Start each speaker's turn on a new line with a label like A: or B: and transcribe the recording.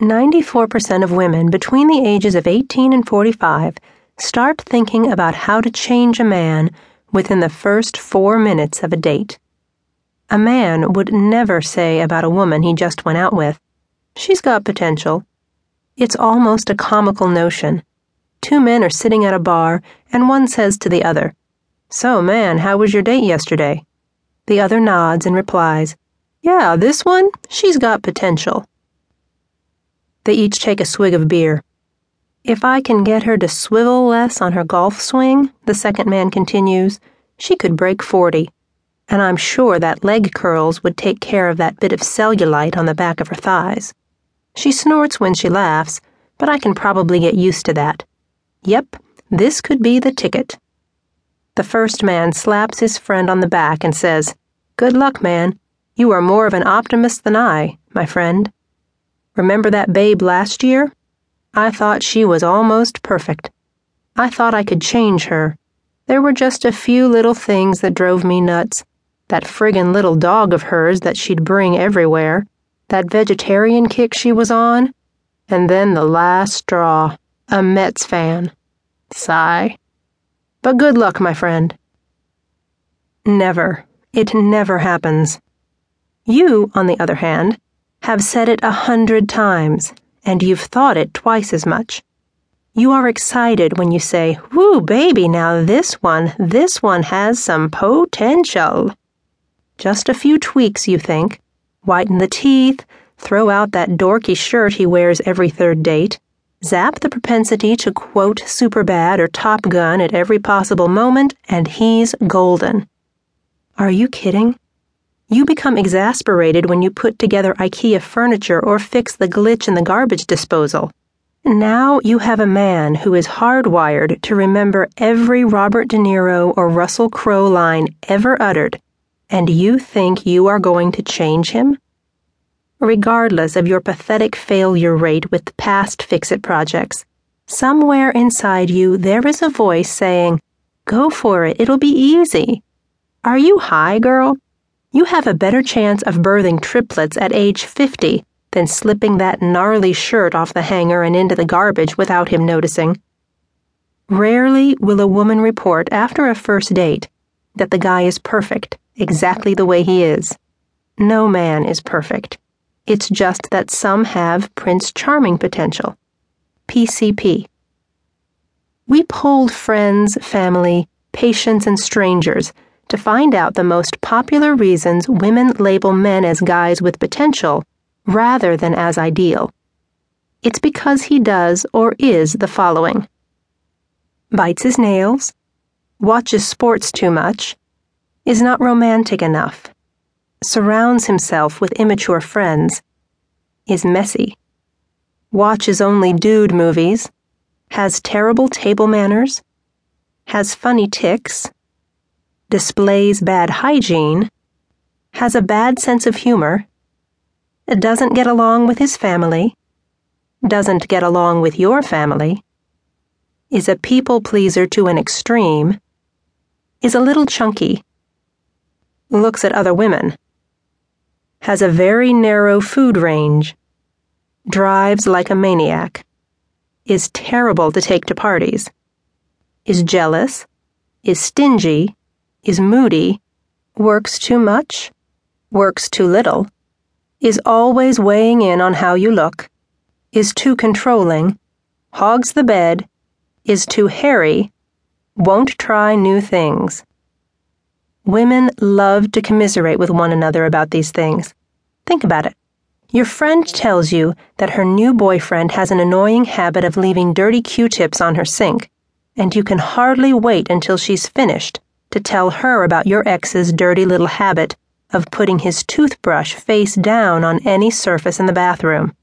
A: 94% of women between the ages of 18 and 45 start thinking about how to change a man within the first four minutes of a date. A man would never say about a woman he just went out with, She's got potential. It's almost a comical notion. Two men are sitting at a bar, and one says to the other, So, man, how was your date yesterday? The other nods and replies, Yeah, this one, she's got potential. They each take a swig of beer. If I can get her to swivel less on her golf swing, the second man continues, she could break 40. And I'm sure that leg curls would take care of that bit of cellulite on the back of her thighs. She snorts when she laughs, but I can probably get used to that. Yep, this could be the ticket. The first man slaps his friend on the back and says, Good luck, man. You are more of an optimist than I, my friend. Remember that babe last year? I thought she was almost perfect. I thought I could change her. There were just a few little things that drove me nuts. That friggin' little dog of hers that she'd bring everywhere, that vegetarian kick she was on, and then the last straw a Mets fan. Sigh. But good luck, my friend. Never. It never happens. You, on the other hand, have said it a hundred times, and you've thought it twice as much. You are excited when you say, Whoo, baby, now this one, this one has some potential. Just a few tweaks, you think. Whiten the teeth, throw out that dorky shirt he wears every third date, zap the propensity to quote Superbad or Top Gun at every possible moment, and he's golden. Are you kidding? You become exasperated when you put together IKEA furniture or fix the glitch in the garbage disposal. Now you have a man who is hardwired to remember every Robert De Niro or Russell Crowe line ever uttered, and you think you are going to change him? Regardless of your pathetic failure rate with past fix it projects, somewhere inside you there is a voice saying, Go for it, it'll be easy. Are you high, girl? You have a better chance of birthing triplets at age 50 than slipping that gnarly shirt off the hanger and into the garbage without him noticing. Rarely will a woman report after a first date that the guy is perfect, exactly the way he is. No man is perfect. It's just that some have Prince Charming potential. PCP. We polled friends, family, patients, and strangers to find out the most popular reasons women label men as guys with potential rather than as ideal. It's because he does or is the following bites his nails, watches sports too much, is not romantic enough, surrounds himself with immature friends, is messy, watches only dude movies, has terrible table manners, has funny tics displays bad hygiene, has a bad sense of humor, doesn't get along with his family, doesn't get along with your family, is a people pleaser to an extreme, is a little chunky, looks at other women, has a very narrow food range, drives like a maniac, is terrible to take to parties, is jealous, is stingy, is moody, works too much, works too little, is always weighing in on how you look, is too controlling, hogs the bed, is too hairy, won't try new things. Women love to commiserate with one another about these things. Think about it. Your friend tells you that her new boyfriend has an annoying habit of leaving dirty Q tips on her sink, and you can hardly wait until she's finished to tell her about your ex's dirty little habit of putting his toothbrush face down on any surface in the bathroom.